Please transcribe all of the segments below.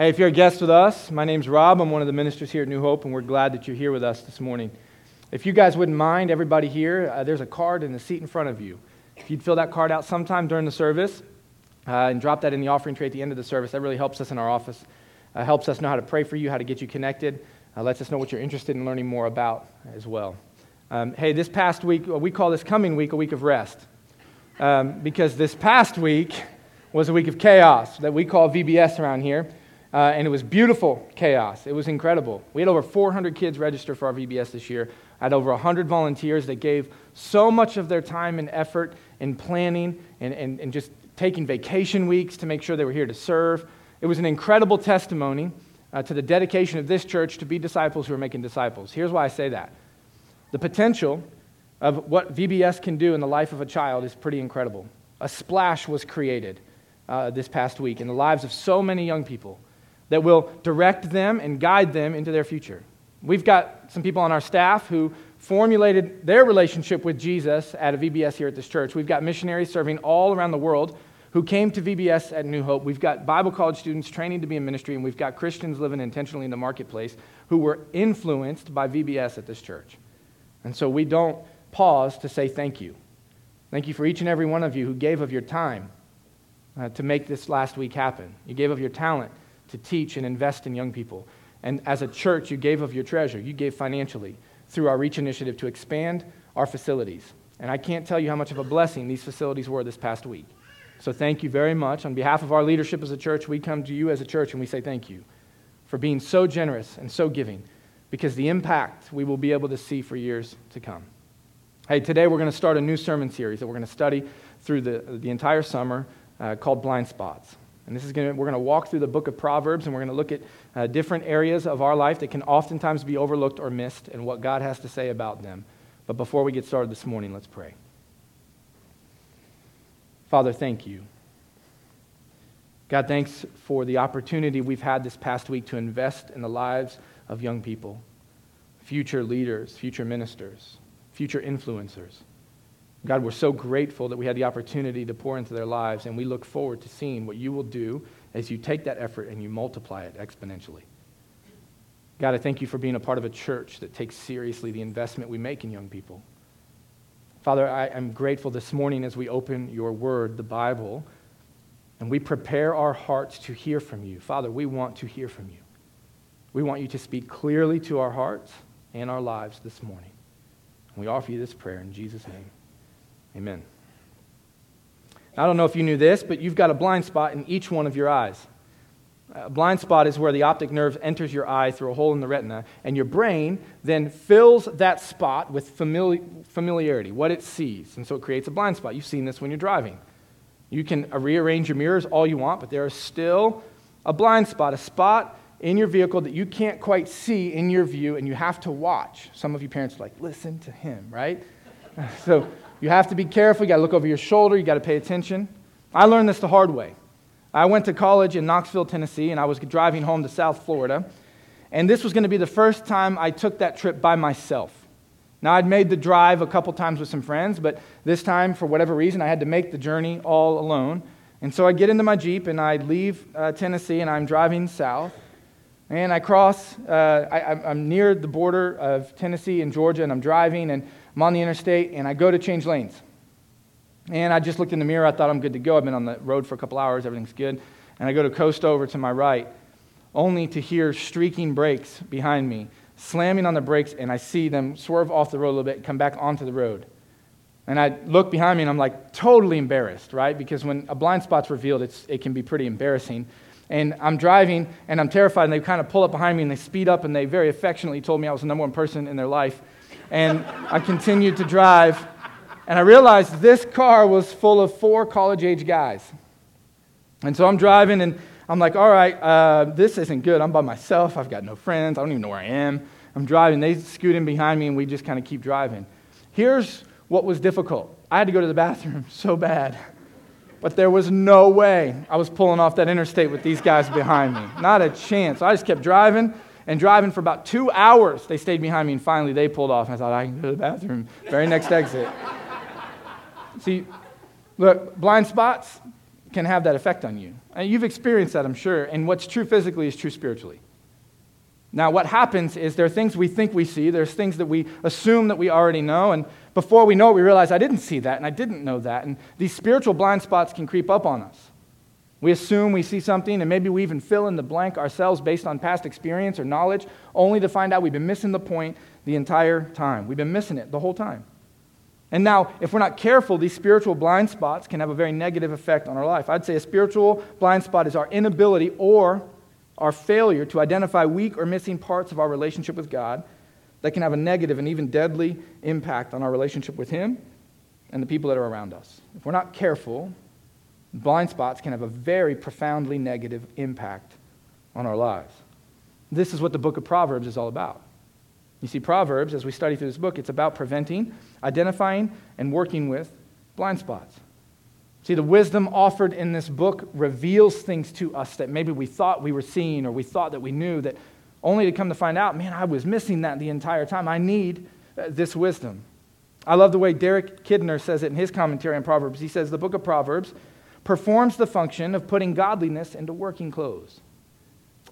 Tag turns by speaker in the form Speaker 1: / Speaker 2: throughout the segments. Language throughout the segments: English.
Speaker 1: Hey, if you're a guest with us, my name's Rob. I'm one of the ministers here at New Hope, and we're glad that you're here with us this morning. If you guys wouldn't mind, everybody here, uh, there's a card in the seat in front of you. If you'd fill that card out sometime during the service uh, and drop that in the offering tray at the end of the service, that really helps us in our office. Uh, helps us know how to pray for you, how to get you connected, uh, lets us know what you're interested in learning more about as well. Um, hey, this past week, we call this coming week a week of rest. Um, because this past week was a week of chaos that we call VBS around here. Uh, and it was beautiful chaos. It was incredible. We had over 400 kids register for our VBS this year. I had over 100 volunteers that gave so much of their time and effort in planning and, and, and just taking vacation weeks to make sure they were here to serve. It was an incredible testimony uh, to the dedication of this church to be disciples who are making disciples. Here's why I say that the potential of what VBS can do in the life of a child is pretty incredible. A splash was created uh, this past week in the lives of so many young people that will direct them and guide them into their future. We've got some people on our staff who formulated their relationship with Jesus at a VBS here at this church. We've got missionaries serving all around the world who came to VBS at New Hope. We've got Bible college students training to be in ministry, and we've got Christians living intentionally in the marketplace who were influenced by VBS at this church. And so we don't pause to say thank you. Thank you for each and every one of you who gave of your time uh, to make this last week happen. You gave of your talent to teach and invest in young people. And as a church, you gave of your treasure. You gave financially through our Reach initiative to expand our facilities. And I can't tell you how much of a blessing these facilities were this past week. So thank you very much. On behalf of our leadership as a church, we come to you as a church and we say thank you for being so generous and so giving because the impact we will be able to see for years to come. Hey, today we're going to start a new sermon series that we're going to study through the, the entire summer uh, called Blind Spots. And this is going to, we're going to walk through the book of Proverbs and we're going to look at uh, different areas of our life that can oftentimes be overlooked or missed and what God has to say about them. But before we get started this morning, let's pray. Father, thank you. God, thanks for the opportunity we've had this past week to invest in the lives of young people, future leaders, future ministers, future influencers. God, we're so grateful that we had the opportunity to pour into their lives, and we look forward to seeing what you will do as you take that effort and you multiply it exponentially. God, I thank you for being a part of a church that takes seriously the investment we make in young people. Father, I am grateful this morning as we open your word, the Bible, and we prepare our hearts to hear from you. Father, we want to hear from you. We want you to speak clearly to our hearts and our lives this morning. We offer you this prayer in Jesus' name. Amen. I don't know if you knew this, but you've got a blind spot in each one of your eyes. A blind spot is where the optic nerve enters your eye through a hole in the retina, and your brain then fills that spot with famili- familiarity, what it sees. And so it creates a blind spot. You've seen this when you're driving. You can uh, rearrange your mirrors all you want, but there is still a blind spot, a spot in your vehicle that you can't quite see in your view, and you have to watch. Some of you parents are like, listen to him, right? so you have to be careful. You got to look over your shoulder. You got to pay attention. I learned this the hard way. I went to college in Knoxville, Tennessee, and I was driving home to South Florida. And this was going to be the first time I took that trip by myself. Now, I'd made the drive a couple times with some friends, but this time, for whatever reason, I had to make the journey all alone. And so I get into my Jeep and I leave uh, Tennessee and I'm driving south. And I cross, uh, I, am near the border of Tennessee and Georgia, and I'm driving, and I'm on the interstate and I go to change lanes. And I just looked in the mirror. I thought I'm good to go. I've been on the road for a couple hours. Everything's good. And I go to coast over to my right, only to hear streaking brakes behind me, slamming on the brakes, and I see them swerve off the road a little bit come back onto the road. And I look behind me and I'm like totally embarrassed, right? Because when a blind spot's revealed, it can be pretty embarrassing. And I'm driving and I'm terrified, and they kind of pull up behind me and they speed up, and they very affectionately told me I was the number one person in their life. And I continued to drive. And I realized this car was full of four college age guys. And so I'm driving and I'm like, all right, uh, this isn't good. I'm by myself. I've got no friends. I don't even know where I am. I'm driving. They scoot in behind me and we just kind of keep driving. Here's what was difficult I had to go to the bathroom so bad. But there was no way I was pulling off that interstate with these guys behind me. Not a chance. I just kept driving and driving for about two hours. They stayed behind me, and finally they pulled off. And I thought, I can go to the bathroom. Very next exit. See, look, blind spots, can have that effect on you. And you've experienced that, I'm sure. And what's true physically is true spiritually. Now, what happens is there are things we think we see, there's things that we assume that we already know, and before we know it, we realize I didn't see that and I didn't know that. And these spiritual blind spots can creep up on us. We assume we see something, and maybe we even fill in the blank ourselves based on past experience or knowledge, only to find out we've been missing the point the entire time. We've been missing it the whole time. And now, if we're not careful, these spiritual blind spots can have a very negative effect on our life. I'd say a spiritual blind spot is our inability or our failure to identify weak or missing parts of our relationship with God that can have a negative and even deadly impact on our relationship with Him and the people that are around us. If we're not careful, blind spots can have a very profoundly negative impact on our lives. This is what the book of Proverbs is all about. You see, Proverbs, as we study through this book, it's about preventing, identifying, and working with blind spots. See, the wisdom offered in this book reveals things to us that maybe we thought we were seeing or we thought that we knew, that only to come to find out, man, I was missing that the entire time. I need uh, this wisdom. I love the way Derek Kidner says it in his commentary on Proverbs. He says the book of Proverbs performs the function of putting godliness into working clothes.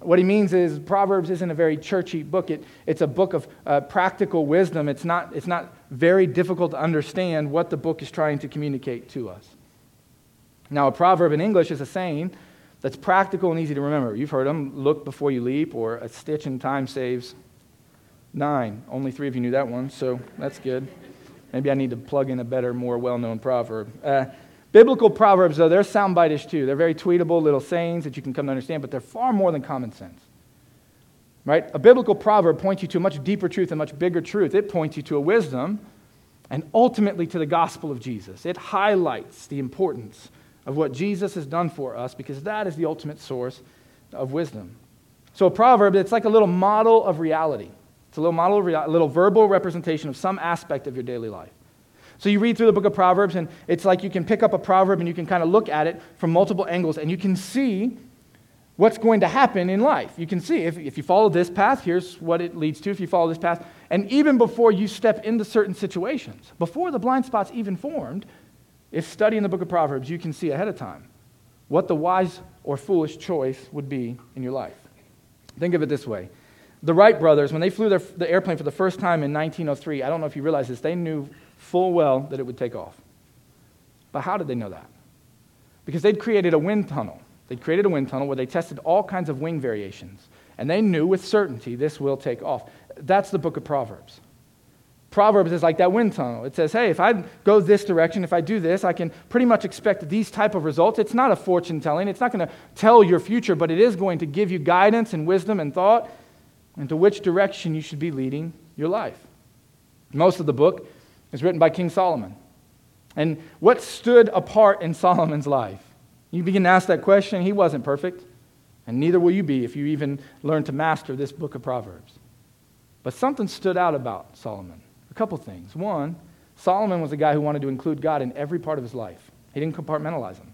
Speaker 1: What he means is Proverbs isn't a very churchy book. It, it's a book of uh, practical wisdom. It's not, it's not very difficult to understand what the book is trying to communicate to us. Now, a proverb in English is a saying that's practical and easy to remember. You've heard them look before you leap, or a stitch in time saves nine. Only three of you knew that one, so that's good. Maybe I need to plug in a better, more well known proverb. Uh, biblical proverbs, though, they're soundbite-ish too. They're very tweetable little sayings that you can come to understand, but they're far more than common sense. Right? A biblical proverb points you to a much deeper truth, a much bigger truth. It points you to a wisdom and ultimately to the gospel of Jesus. It highlights the importance of what Jesus has done for us because that is the ultimate source of wisdom. So, a proverb, it's like a little model of reality. It's a little model, a little verbal representation of some aspect of your daily life. So, you read through the book of Proverbs, and it's like you can pick up a proverb and you can kind of look at it from multiple angles, and you can see what's going to happen in life. You can see if, if you follow this path, here's what it leads to. If you follow this path, and even before you step into certain situations, before the blind spots even formed, if studying the book of Proverbs, you can see ahead of time what the wise or foolish choice would be in your life. Think of it this way. The Wright brothers, when they flew their, the airplane for the first time in 1903, I don't know if you realize this, they knew full well that it would take off. But how did they know that? Because they'd created a wind tunnel. They'd created a wind tunnel where they tested all kinds of wing variations. And they knew with certainty this will take off. That's the book of Proverbs. Proverbs is like that wind tunnel. It says, hey, if I go this direction, if I do this, I can pretty much expect these type of results. It's not a fortune telling. It's not going to tell your future, but it is going to give you guidance and wisdom and thought into which direction you should be leading your life. Most of the book is written by King Solomon. And what stood apart in Solomon's life? You begin to ask that question. He wasn't perfect, and neither will you be if you even learn to master this book of Proverbs. But something stood out about Solomon A couple things. One, Solomon was a guy who wanted to include God in every part of his life, he didn't compartmentalize him.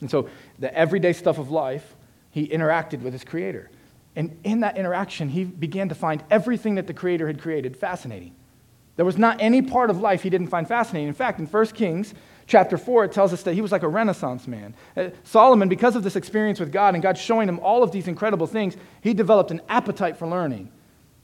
Speaker 1: And so, the everyday stuff of life, he interacted with his Creator. And in that interaction, he began to find everything that the Creator had created fascinating. There was not any part of life he didn't find fascinating. In fact, in 1 Kings chapter 4, it tells us that he was like a Renaissance man. Uh, Solomon, because of this experience with God and God showing him all of these incredible things, he developed an appetite for learning.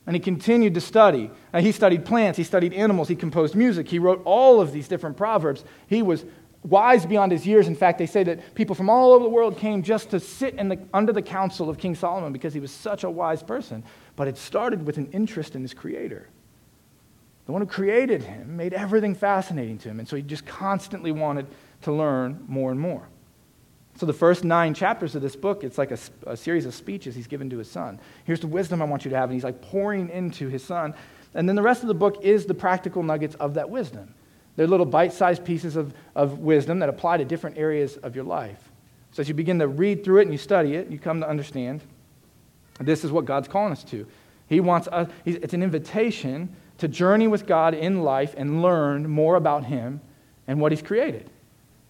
Speaker 1: And he continued to study. And he studied plants, he studied animals, he composed music, he wrote all of these different proverbs. He was wise beyond his years. In fact, they say that people from all over the world came just to sit the, under the counsel of King Solomon because he was such a wise person. But it started with an interest in his creator. The one who created him made everything fascinating to him. And so he just constantly wanted to learn more and more. So, the first nine chapters of this book, it's like a, a, series of speeches he's given to his son. Here's the wisdom I want you to have. And he's like pouring into his son. And then the rest of the book is the practical nuggets of that wisdom. They're little bite sized pieces of, of wisdom that apply to different areas of your life. So, as you begin to read through it and you study it, you come to understand this is what God's calling us to. He wants us, it's an invitation to journey with God in life and learn more about Him and what He's created.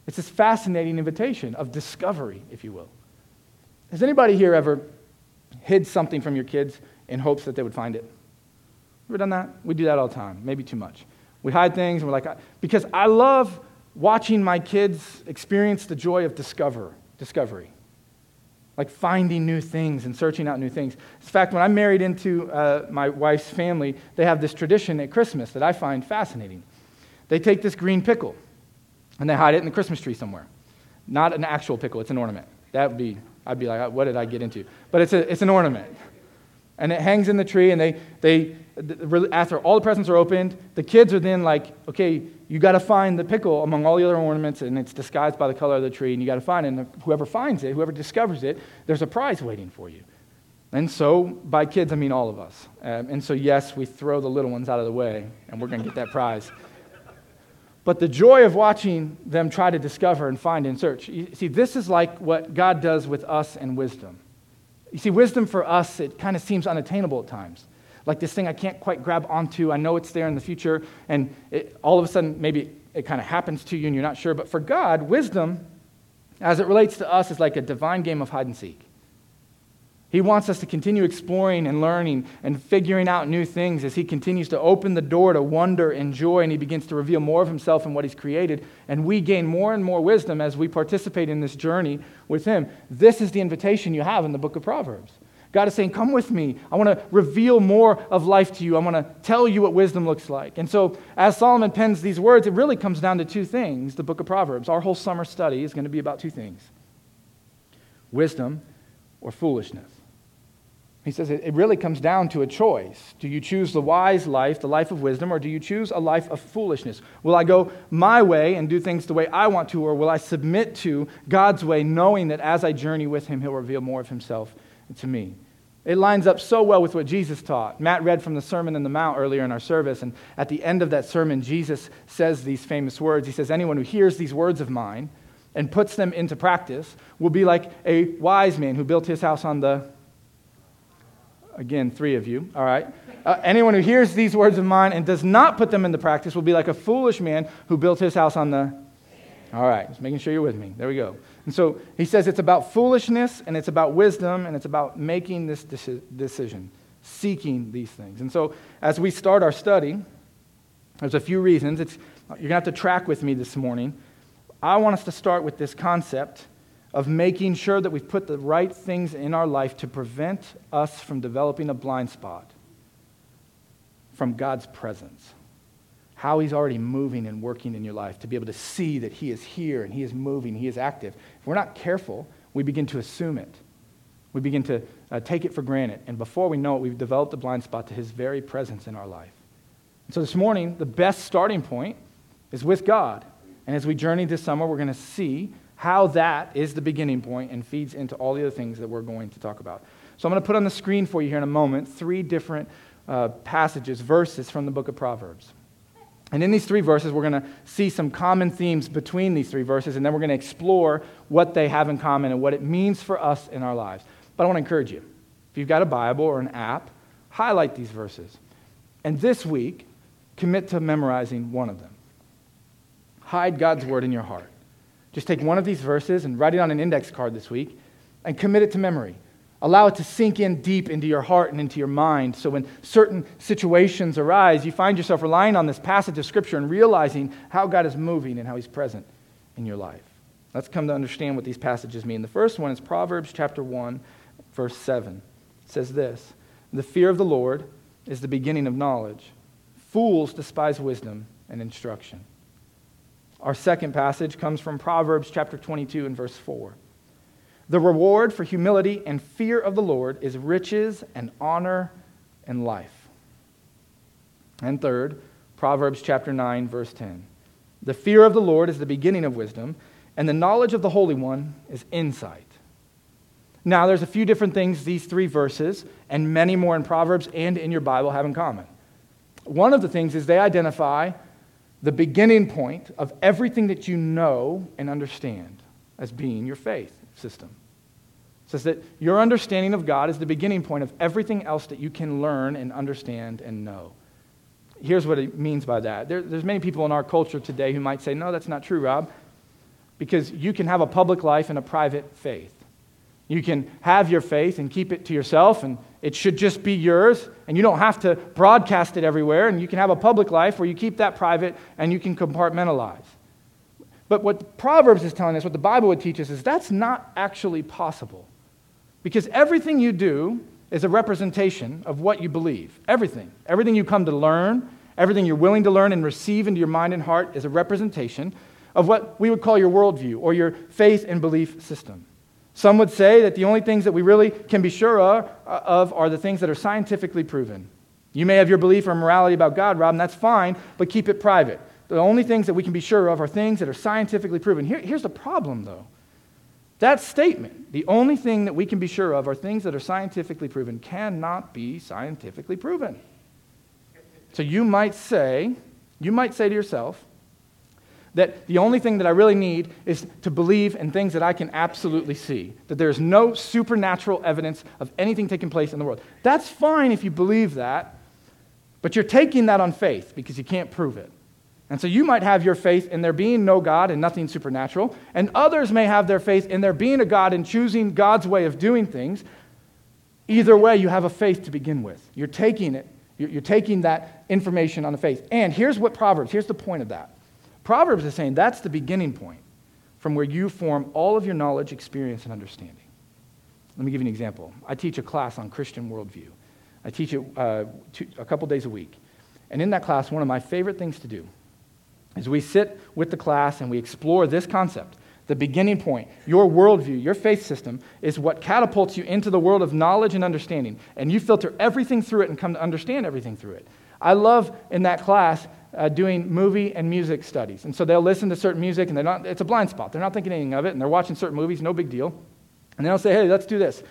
Speaker 1: It's this fascinating invitation of discovery, if you will. Has anybody here ever hid something from your kids in hopes that they would find it? Ever done that? We do that all the time, maybe too much. We hide things and we're like, because I love watching my kids experience the joy of discover, discovery, like finding new things and searching out new things. In fact, when I'm married into uh, my wife's family, they have this tradition at Christmas that I find fascinating. They take this green pickle and they hide it in the Christmas tree somewhere. Not an actual pickle, it's an ornament. That would be, I'd be like, what did I get into? But it's, a, it's an ornament. And it hangs in the tree, and they, they, after all the presents are opened, the kids are then like, okay, you got to find the pickle among all the other ornaments, and it's disguised by the color of the tree, and you got to find it. And whoever finds it, whoever discovers it, there's a prize waiting for you. And so, by kids, I mean all of us. Um, and so, yes, we throw the little ones out of the way, and we're going to get that prize. But the joy of watching them try to discover and find and search. You see, this is like what God does with us and wisdom. You see, wisdom for us, it kind of seems unattainable at times. Like this thing I can't quite grab onto. I know it's there in the future, and it, all of a sudden, maybe it, it kind of happens to you and you're not sure. But for God, wisdom, as it relates to us, is like a divine game of hide and seek. He wants us to continue exploring and learning and figuring out new things as He continues to open the door to wonder and joy and He begins to reveal more of Himself and what He's created. And we gain more and more wisdom as we participate in this journey with Him. This is the invitation you have in the book of Proverbs. God is saying, Come with me. I want to reveal more of life to you. I want to tell you what wisdom looks like. And so, as Solomon pens these words, it really comes down to two things the book of Proverbs. Our whole summer study is going to be about two things wisdom or foolishness. He says it really comes down to a choice. Do you choose the wise life, the life of wisdom, or do you choose a life of foolishness? Will I go my way and do things the way I want to, or will I submit to God's way, knowing that as I journey with Him, He'll reveal more of Himself to me? It lines up so well with what Jesus taught. Matt read from the Sermon in the Mount earlier in our service, and at the end of that sermon, Jesus says these famous words. He says, Anyone who hears these words of mine and puts them into practice will be like a wise man who built his house on the Again, three of you, all right? Uh, anyone who hears these words of mine and does not put them into practice will be like a foolish man who built his house on the. All right, just making sure you're with me. There we go. And so he says it's about foolishness and it's about wisdom and it's about making this decision, seeking these things. And so as we start our study, there's a few reasons. It's, you're going to have to track with me this morning. I want us to start with this concept of making sure that we've put the right things in our life to prevent us from developing a blind spot from God's presence. How He's already moving and working in your life, to be able to see that He is here and He is moving, He is active. If we're not careful, we begin to assume it. We begin to uh, take it for granted. And before we know it, we've developed a blind spot to His very presence in our life. And so this morning, the best starting point is with God. And as we journey this summer, we're going to see how that is the beginning point and feeds into all the other things that we're going to talk about. So I'm going to put on the screen for you here in a moment three different uh, passages, verses from the book of Proverbs. And in these three verses, we're going to see some common themes between these three verses, and then we're going to explore what they have in common and what it means for us in our lives. But I want to encourage you if you've got a Bible or an app, highlight these verses. And this week, commit to memorizing one of them. Hide God's word in your heart. Just take one of these verses and write it on an index card this week and commit it to memory. Allow it to sink in deep into your heart and into your mind so when certain situations arise, you find yourself relying on this passage of Scripture and realizing how God is moving and how He's present in your life. Let's come to understand what these passages mean. The first one is Proverbs chapter 1, verse 7. It says this The fear of the Lord is the beginning of knowledge. Fools despise wisdom and instruction. Our second passage comes from Proverbs chapter 22 and verse 4. The reward for humility and fear of the Lord is riches and honor and life. And third, Proverbs chapter 9, verse 10. The fear of the Lord is the beginning of wisdom, and the knowledge of the Holy One is insight. Now, there's a few different things these three verses and many more in Proverbs and in your Bible have in common. One of the things is they identify the beginning point of everything that you know and understand as being your faith system. It says that your understanding of God is the beginning point of everything else that you can learn and understand and know. Here's what it means by that. There, there's many people in our culture today who might say, no, that's not true, Rob, because you can have a public life and a private faith. You can have your faith and keep it to yourself, and it should just be yours, and you don't have to broadcast it everywhere, and you can have a public life where you keep that private and you can compartmentalize. But what Proverbs is telling us, what the Bible would teach us, is that's not actually possible. Because everything you do is a representation of what you believe. Everything. Everything you come to learn, everything you're willing to learn and receive into your mind and heart is a representation of what we would call your worldview or your faith and belief system. Some would say that the only things that we really can be sure uh, of are the things that are scientifically proven. You may have your belief or morality about God, Rob, and that's fine, but keep it private. The only things that we can be sure of are things that are scientifically proven. Here, here's the problem, though. That statement, the only thing that we can be sure of are things that are scientifically proven, cannot be scientifically proven. So you might say, you might say to yourself, that the only thing that I really need is to believe in things that I can absolutely see, that there's no supernatural evidence of anything taking place in the world. That's fine if you believe that, but you're taking that on faith because you can't prove it. And so you might have your faith in there being no God and nothing supernatural, and others may have their faith in there being a God and choosing God's way of doing things. Either way, you have a faith to begin with. You're taking it, you're taking that information on the faith. And here's what Proverbs, here's the point of that. Proverbs is saying that's the beginning point from where you form all of your knowledge, experience, and understanding. Let me give you an example. I teach a class on Christian worldview. I teach it uh, two, a couple days a week. And in that class, one of my favorite things to do is we sit with the class and we explore this concept. The beginning point, your worldview, your faith system, is what catapults you into the world of knowledge and understanding. And you filter everything through it and come to understand everything through it. I love in that class uh, doing movie and music studies. And so they'll listen to certain music and they're not, it's a blind spot. They're not thinking anything of it and they're watching certain movies, no big deal. And they'll say, hey, let's do this.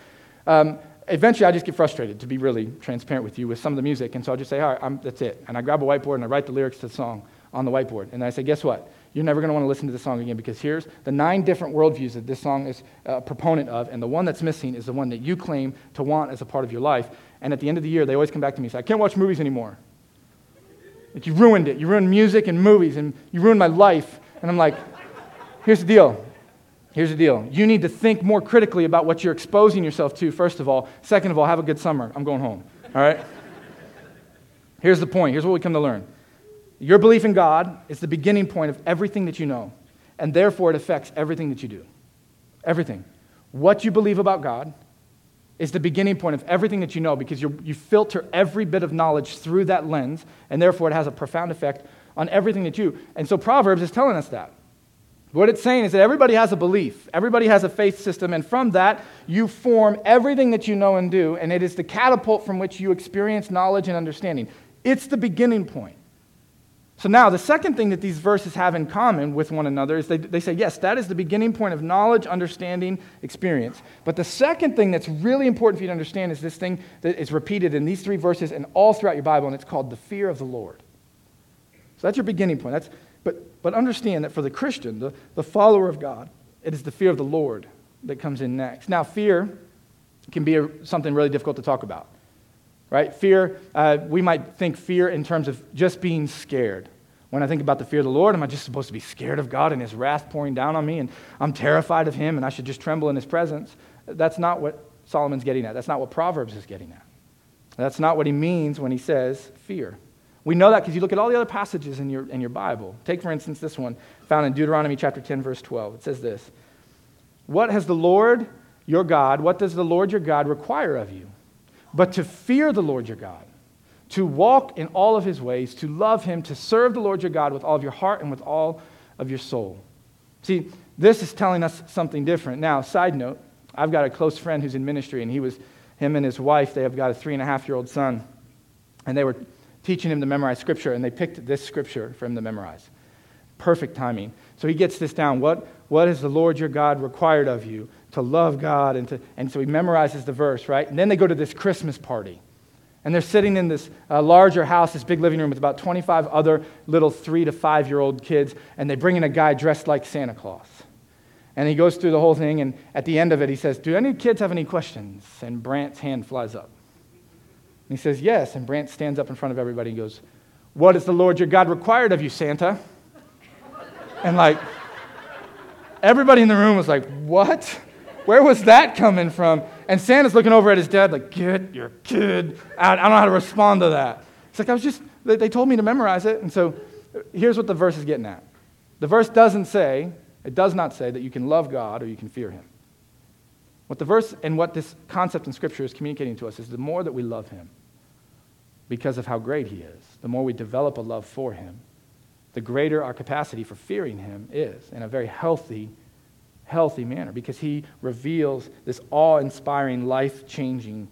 Speaker 1: Um, eventually, I just get frustrated, to be really transparent with you, with some of the music. And so I'll just say, all right, I'm, that's it. And I grab a whiteboard and I write the lyrics to the song on the whiteboard. And I say, guess what? You're never going to want to listen to this song again because here's the nine different worldviews that this song is uh, a proponent of. And the one that's missing is the one that you claim to want as a part of your life. And at the end of the year, they always come back to me and say, I can't watch movies anymore. Like you ruined it. You ruined music and movies, and you ruined my life. And I'm like, here's the deal. Here's the deal. You need to think more critically about what you're exposing yourself to, first of all. Second of all, have a good summer. I'm going home. All right? Here's the point. Here's what we come to learn. Your belief in God is the beginning point of everything that you know, and therefore it affects everything that you do. Everything. What you believe about God is the beginning point of everything that you know because you filter every bit of knowledge through that lens, and therefore it has a profound effect on everything that you. And so Proverbs is telling us that. What it's saying is that everybody has a belief, everybody has a faith system, and from that, you form everything that you know and do, and it is the catapult from which you experience knowledge and understanding. It's the beginning point. So now, the second thing that these verses have in common with one another is they, they say, yes, that is the beginning point of knowledge, understanding, experience. But the second thing that's really important for you to understand is this thing that is repeated in these three verses and all throughout your Bible, and it's called the fear of the Lord. So that's your beginning point. That's, but, but understand that for the Christian, the, the follower of God, it is the fear of the Lord that comes in next. Now, fear can be a, something really difficult to talk about right? Fear, uh, we might think fear in terms of just being scared. When I think about the fear of the Lord, am I just supposed to be scared of God and His wrath pouring down on me and I'm terrified of Him and I should just tremble in His presence? That's not what Solomon's getting at. That's not what Proverbs is getting at. That's not what he means when he says fear. We know that because you look at all the other passages in your, in your Bible. Take, for instance, this one found in Deuteronomy chapter 10, verse 12. It says this What has the Lord your God, what does the Lord your God require of you? But to fear the Lord your God, to walk in all of his ways, to love him, to serve the Lord your God with all of your heart and with all of your soul. See, this is telling us something different. Now, side note, I've got a close friend who's in ministry, and he was, him and his wife, they have got a three and a half year old son, and they were teaching him to memorize scripture, and they picked this scripture for him to memorize. Perfect timing. So he gets this down. What, what has the Lord your God required of you? To love God. And, to, and so he memorizes the verse, right? And then they go to this Christmas party. And they're sitting in this uh, larger house, this big living room with about 25 other little three to five year old kids. And they bring in a guy dressed like Santa Claus. And he goes through the whole thing. And at the end of it, he says, Do any kids have any questions? And Brant's hand flies up. And he says, Yes. And Brant stands up in front of everybody and goes, What has the Lord your God required of you, Santa? And like, everybody in the room was like, What? Where was that coming from? And Santa's looking over at his dad, like, get your kid out. I don't know how to respond to that. It's like, I was just, they told me to memorize it. And so here's what the verse is getting at The verse doesn't say, it does not say that you can love God or you can fear him. What the verse and what this concept in Scripture is communicating to us is the more that we love him because of how great he is, the more we develop a love for him, the greater our capacity for fearing him is in a very healthy, healthy manner because he reveals this awe inspiring, life changing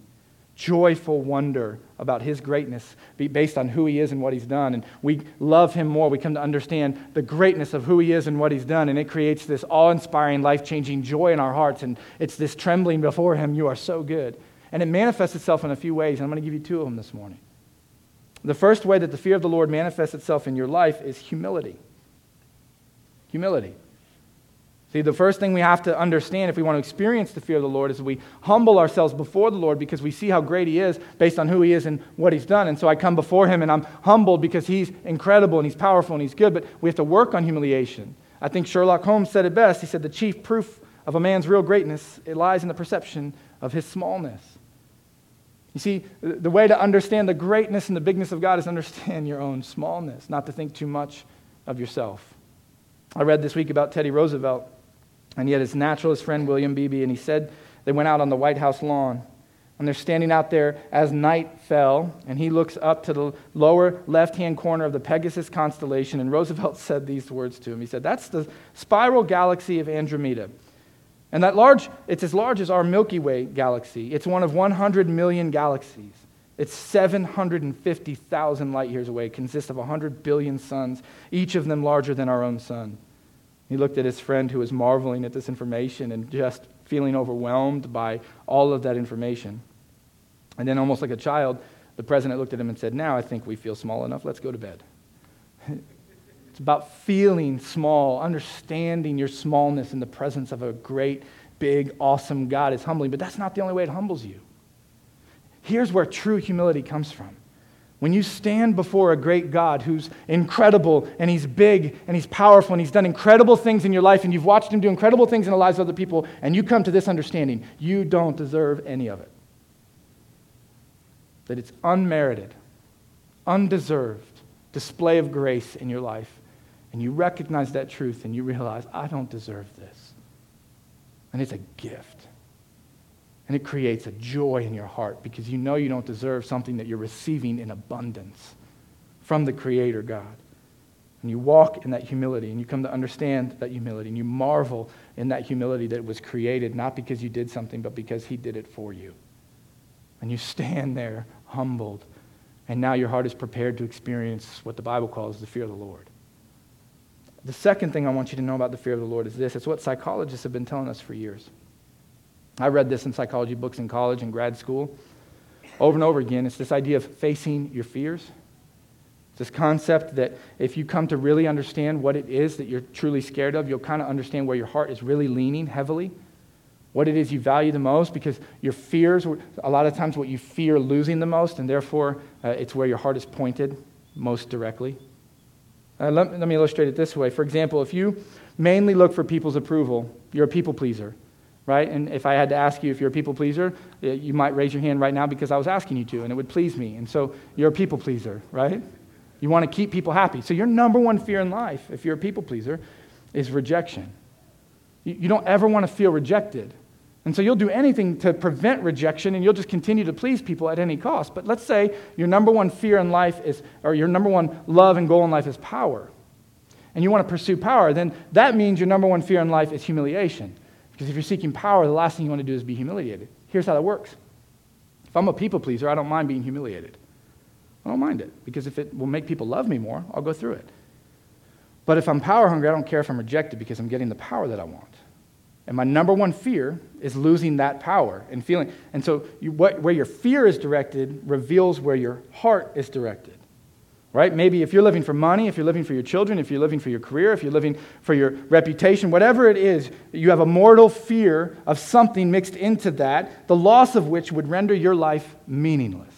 Speaker 1: joyful wonder about his greatness based on who he is and what he's done. And we love him more. We come to understand the greatness of who he is and what he's done. And it creates this awe inspiring, life changing joy in our hearts. And it's this trembling before him, you are so good. And it manifests itself in a few ways. And I'm going to give you two of them this morning. The first way that the fear of the Lord manifests itself in your life is humility. Humility. See, the first thing we have to understand if we want to experience the fear of the Lord is we humble ourselves before the Lord because we see how great He is based on who He is and what He's done. And so I come before Him and I'm humbled because He's incredible and He's powerful and He's good, but we have to work on humiliation. I think Sherlock Holmes said it best. He said, The chief proof of a man's real greatness it lies in the perception of his smallness. You see, the way to understand the greatness and the bigness of God is understand your own smallness, not to think too much of yourself. I read this week about Teddy Roosevelt and he had his naturalist friend, William Beebe, and he said they went out on the White House lawn. And they're standing out there as night fell, and he looks up to the lower left hand corner of the Pegasus constellation. And Roosevelt said these words to him He said, That's the spiral galaxy of Andromeda. And that large, it's as large as our Milky Way galaxy. It's one of 100 million galaxies. It's 750,000 light years away, consists of 100 billion suns, each of them larger than our own sun. He looked at his friend who was marveling at this information and just feeling overwhelmed by all of that information. And then, almost like a child, the president looked at him and said, Now I think we feel small enough. Let's go to bed. it's about feeling small, understanding your smallness in the presence of a great, big, awesome God is humbling. But that's not the only way it humbles you. Here's where true humility comes from when you stand before a great God who's incredible and he's big and he's powerful and he's done incredible things in your life and you've watched him do incredible things in the lives of other people and you come to this understanding, you don't deserve any of it. That it's unmerited, undeserved display of grace in your life. And you recognize that truth and you realize, I don't deserve this. And it's a gift. And it creates a joy in your heart because you know you don't deserve something that you're receiving in abundance from the Creator God. And you walk in that humility and you come to understand that humility and you marvel in that humility that was created not because you did something, but because He did it for you. And you stand there humbled. And now your heart is prepared to experience what the Bible calls the fear of the Lord. The second thing I want you to know about the fear of the Lord is this it's what psychologists have been telling us for years. I read this in psychology books in college and grad school. Over and over again, it's this idea of facing your fears. It's this concept that if you come to really understand what it is that you're truly scared of, you'll kind of understand where your heart is really leaning heavily, what it is you value the most, because your fears, a lot of times, what you fear losing the most, and therefore uh, it's where your heart is pointed most directly. Uh, let, let me illustrate it this way. For example, if you mainly look for people's approval, you're a people pleaser right? And if I had to ask you if you're a people pleaser, you might raise your hand right now because I was asking you to, and it would please me. And so you're a people pleaser, right? You want to keep people happy. So your number one fear in life, if you're a people pleaser, is rejection. You don't ever want to feel rejected. And so you'll do anything to prevent rejection and you'll just continue to please people at any cost. But let's say your number one fear in life is, or your number one love and goal in life is power. And you want to pursue power, then that means your number one fear in life is humiliation. Because if you're seeking power, the last thing you want to do is be humiliated. Here's how that works if I'm a people pleaser, I don't mind being humiliated. I don't mind it because if it will make people love me more, I'll go through it. But if I'm power hungry, I don't care if I'm rejected because I'm getting the power that I want. And my number one fear is losing that power and feeling. And so, you, what, where your fear is directed reveals where your heart is directed right? Maybe if you're living for money, if you're living for your children, if you're living for your career, if you're living for your reputation, whatever it is, you have a mortal fear of something mixed into that, the loss of which would render your life meaningless.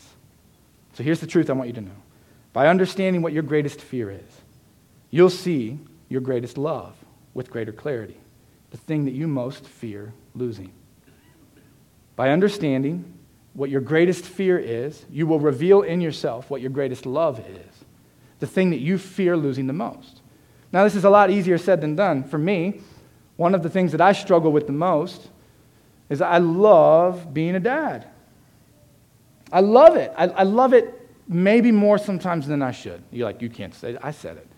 Speaker 1: So here's the truth I want you to know. By understanding what your greatest fear is, you'll see your greatest love with greater clarity, the thing that you most fear losing. By understanding what your greatest fear is, you will reveal in yourself what your greatest love is the thing that you fear losing the most. Now, this is a lot easier said than done. For me, one of the things that I struggle with the most is I love being a dad. I love it. I, I love it maybe more sometimes than I should. You're like, you can't say it. I said it.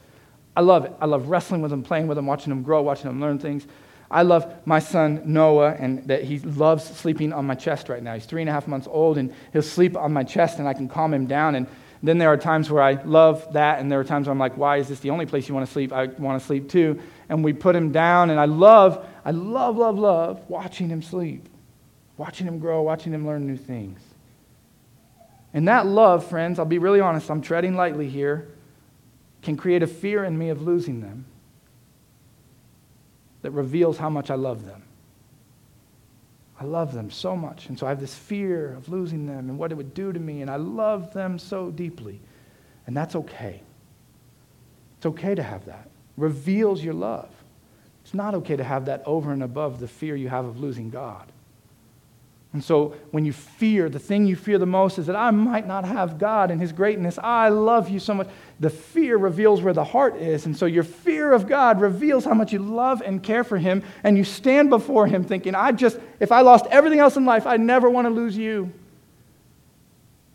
Speaker 1: I love it. I love wrestling with him, playing with him, watching him grow, watching him learn things. I love my son Noah, and that he loves sleeping on my chest right now. He's three and a half months old, and he'll sleep on my chest, and I can calm him down. And then there are times where I love that, and there are times where I'm like, why is this the only place you want to sleep? I want to sleep too. And we put him down, and I love, I love, love, love watching him sleep, watching him grow, watching him learn new things. And that love, friends, I'll be really honest, I'm treading lightly here, can create a fear in me of losing them that reveals how much I love them. I love them so much. And so I have this fear of losing them and what it would do to me. And I love them so deeply. And that's okay. It's okay to have that. Reveals your love. It's not okay to have that over and above the fear you have of losing God. And so when you fear, the thing you fear the most is that I might not have God and His greatness. I love you so much. The fear reveals where the heart is. And so your fear of God reveals how much you love and care for Him. And you stand before Him thinking, I just, if I lost everything else in life, I never want to lose you.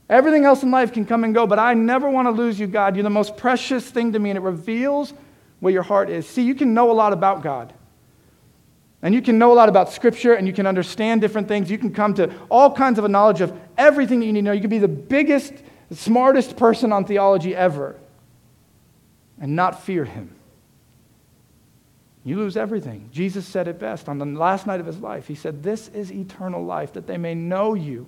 Speaker 1: Everything else in life can come and go, but I never want to lose you, God. You're the most precious thing to me. And it reveals where your heart is. See, you can know a lot about God. And you can know a lot about Scripture and you can understand different things. You can come to all kinds of a knowledge of everything that you need to know. You can be the biggest, smartest person on theology ever and not fear Him. You lose everything. Jesus said it best on the last night of His life. He said, This is eternal life, that they may know you.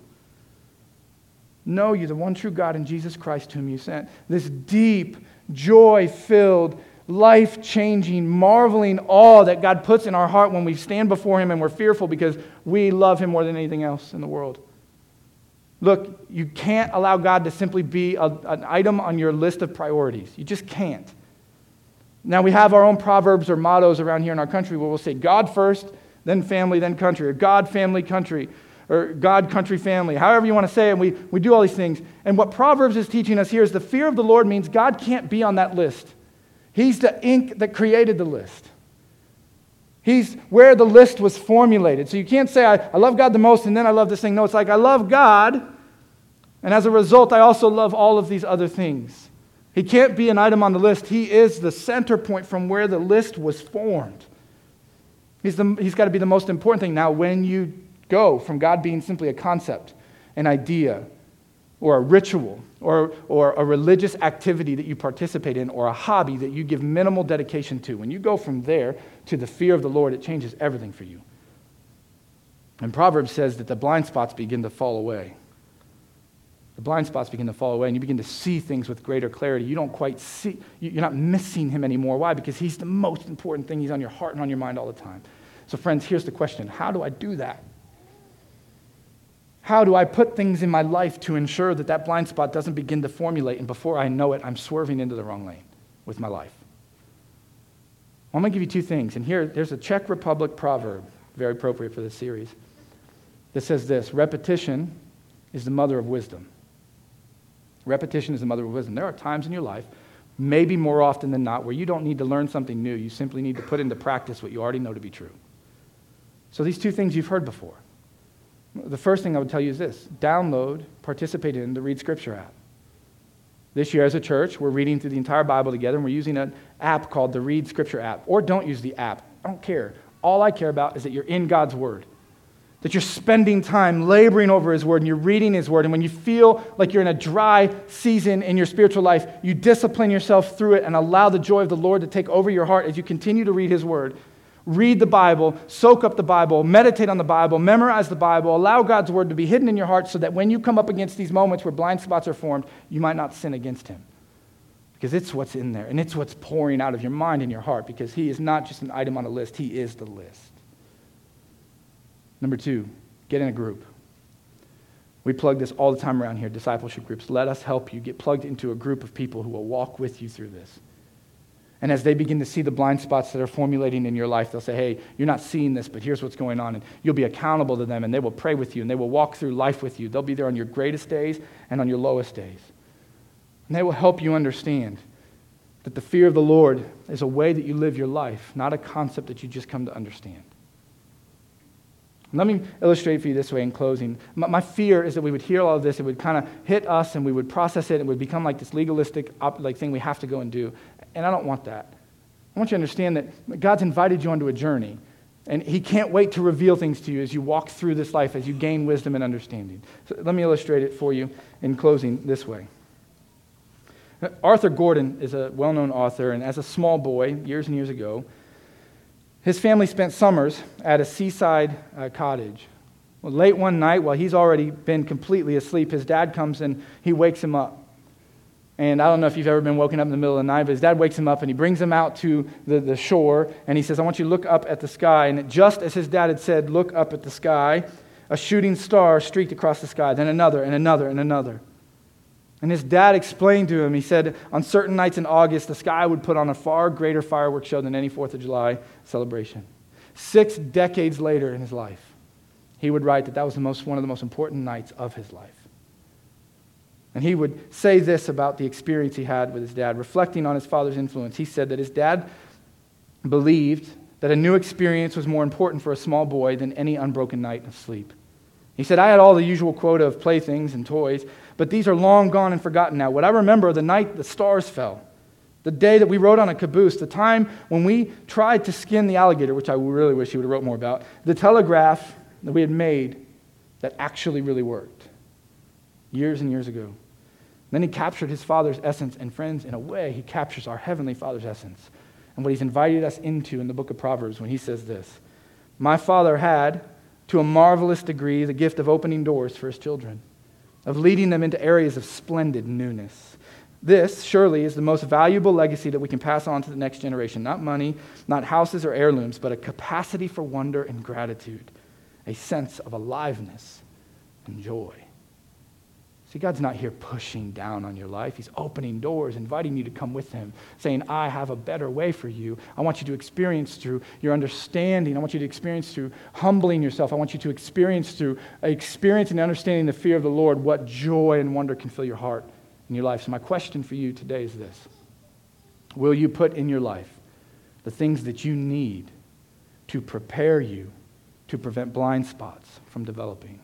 Speaker 1: Know you, the one true God in Jesus Christ, whom you sent. This deep, joy filled, life changing, marveling awe that God puts in our heart when we stand before Him and we're fearful because we love Him more than anything else in the world. Look, you can't allow God to simply be a, an item on your list of priorities. You just can't. Now, we have our own proverbs or mottos around here in our country where we'll say God first, then family, then country, or God, family, country, or God, country, family, however you want to say it. And we, we do all these things. And what Proverbs is teaching us here is the fear of the Lord means God can't be on that list. He's the ink that created the list. He's where the list was formulated. So you can't say, I, I love God the most and then I love this thing. No, it's like, I love God, and as a result, I also love all of these other things. He can't be an item on the list. He is the center point from where the list was formed. He's, the, he's got to be the most important thing. Now, when you go from God being simply a concept, an idea, or a ritual or, or a religious activity that you participate in or a hobby that you give minimal dedication to, when you go from there to the fear of the Lord, it changes everything for you. And Proverbs says that the blind spots begin to fall away. The blind spots begin to fall away, and you begin to see things with greater clarity. You don't quite see, you're not missing him anymore. Why? Because he's the most important thing. He's on your heart and on your mind all the time. So, friends, here's the question How do I do that? How do I put things in my life to ensure that that blind spot doesn't begin to formulate and before I know it, I'm swerving into the wrong lane with my life? I'm going to give you two things. And here, there's a Czech Republic proverb, very appropriate for this series, that says this repetition is the mother of wisdom. Repetition is the mother of wisdom. There are times in your life, maybe more often than not, where you don't need to learn something new. You simply need to put into practice what you already know to be true. So these two things you've heard before. The first thing I would tell you is this download, participate in the Read Scripture app. This year, as a church, we're reading through the entire Bible together, and we're using an app called the Read Scripture app. Or don't use the app. I don't care. All I care about is that you're in God's Word, that you're spending time laboring over His Word and you're reading His Word. And when you feel like you're in a dry season in your spiritual life, you discipline yourself through it and allow the joy of the Lord to take over your heart as you continue to read His Word read the Bible, soak up the Bible, meditate on the Bible, memorize the Bible, allow God's word to be hidden in your heart so that when you come up against these moments where blind spots are formed, you might not sin against Him. Because it's what's in there and it's what's pouring out of your mind and your heart because He is not just an item on a list, He is the list. Number two, get in a group. We plug this all the time around here discipleship groups. Let us help you get plugged into a group of people who will walk with you through this. And as they begin to see the blind spots that are formulating in your life, they'll say, Hey, you're not seeing this, but here's what's going on. And you'll be accountable to them, and they will pray with you, and they will walk through life with you. They'll be there on your greatest days and on your lowest days. And they will help you understand that the fear of the Lord is a way that you live your life, not a concept that you just come to understand. Let me illustrate for you this way in closing. My, my fear is that we would hear all of this, it would kind of hit us, and we would process it, and it would become like this legalistic op- like thing we have to go and do. And I don't want that. I want you to understand that God's invited you onto a journey, and He can't wait to reveal things to you as you walk through this life, as you gain wisdom and understanding. So let me illustrate it for you in closing this way. Arthur Gordon is a well known author, and as a small boy, years and years ago, his family spent summers at a seaside uh, cottage. Well, late one night, while he's already been completely asleep, his dad comes and he wakes him up. And I don't know if you've ever been woken up in the middle of the night, but his dad wakes him up and he brings him out to the, the shore and he says, I want you to look up at the sky. And just as his dad had said, look up at the sky, a shooting star streaked across the sky, then another and another and another. And his dad explained to him, he said, on certain nights in August, the sky would put on a far greater fireworks show than any 4th of July celebration. Six decades later in his life, he would write that that was the most, one of the most important nights of his life. And he would say this about the experience he had with his dad, reflecting on his father's influence. He said that his dad believed that a new experience was more important for a small boy than any unbroken night of sleep. He said, I had all the usual quota of playthings and toys, but these are long gone and forgotten now. What I remember the night the stars fell, the day that we rode on a caboose, the time when we tried to skin the alligator, which I really wish he would have wrote more about, the telegraph that we had made that actually really worked years and years ago. Then he captured his father's essence, and friends, in a way, he captures our heavenly father's essence and what he's invited us into in the book of Proverbs when he says this My father had, to a marvelous degree, the gift of opening doors for his children of leading them into areas of splendid newness. This, surely, is the most valuable legacy that we can pass on to the next generation. Not money, not houses or heirlooms, but a capacity for wonder and gratitude, a sense of aliveness and joy. See, God's not here pushing down on your life. He's opening doors, inviting you to come with Him, saying, I have a better way for you. I want you to experience through your understanding. I want you to experience through humbling yourself. I want you to experience through experiencing and understanding the fear of the Lord what joy and wonder can fill your heart and your life. So, my question for you today is this Will you put in your life the things that you need to prepare you to prevent blind spots from developing?